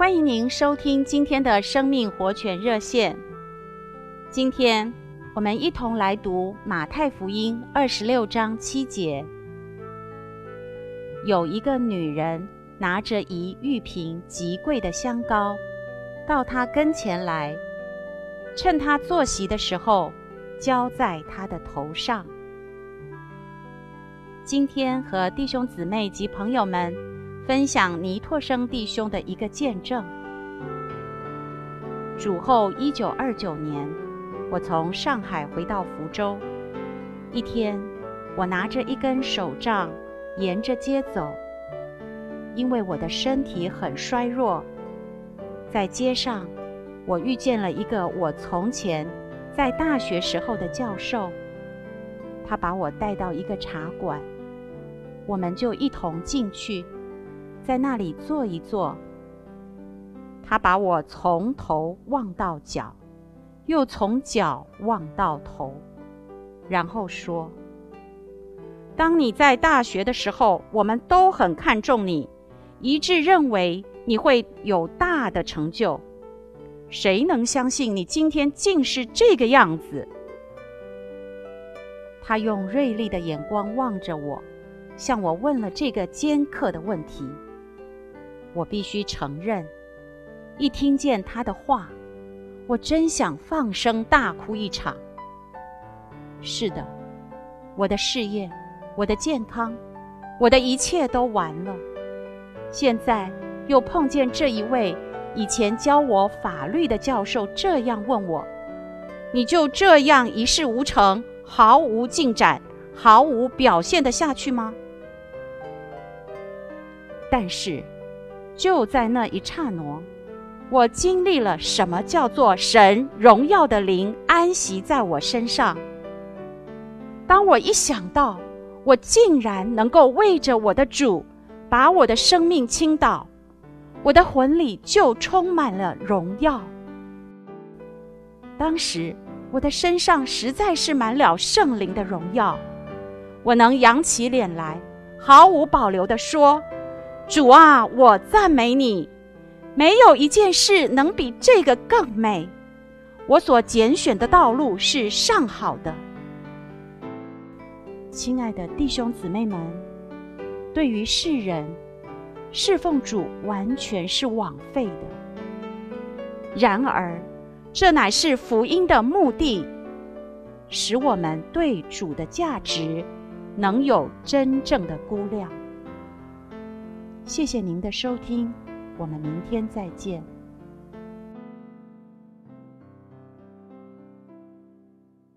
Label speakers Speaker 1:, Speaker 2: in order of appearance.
Speaker 1: 欢迎您收听今天的生命活泉热线。今天我们一同来读马太福音二十六章七节。有一个女人拿着一玉瓶极贵的香膏，到他跟前来，趁他坐席的时候，浇在他的头上。今天和弟兄姊妹及朋友们。分享倪柝声弟兄的一个见证。主后一九二九年，我从上海回到福州。一天，我拿着一根手杖，沿着街走。因为我的身体很衰弱，在街上，我遇见了一个我从前在大学时候的教授。他把我带到一个茶馆，我们就一同进去。在那里坐一坐，他把我从头望到脚，又从脚望到头，然后说：“当你在大学的时候，我们都很看重你，一致认为你会有大的成就。谁能相信你今天竟是这个样子？”他用锐利的眼光望着我，向我问了这个尖刻的问题。我必须承认，一听见他的话，我真想放声大哭一场。是的，我的事业、我的健康、我的一切都完了。现在又碰见这一位以前教我法律的教授这样问我：“你就这样一事无成、毫无进展、毫无表现的下去吗？”但是。就在那一刹那，我经历了什么叫做神荣耀的灵安息在我身上。当我一想到我竟然能够为着我的主把我的生命倾倒，我的魂里就充满了荣耀。当时我的身上实在是满了圣灵的荣耀，我能扬起脸来，毫无保留地说。主啊，我赞美你，没有一件事能比这个更美。我所拣选的道路是上好的。亲爱的弟兄姊妹们，对于世人，侍奉主完全是枉费的。然而，这乃是福音的目的，使我们对主的价值能有真正的估量。谢谢您的收听，我们明天再见。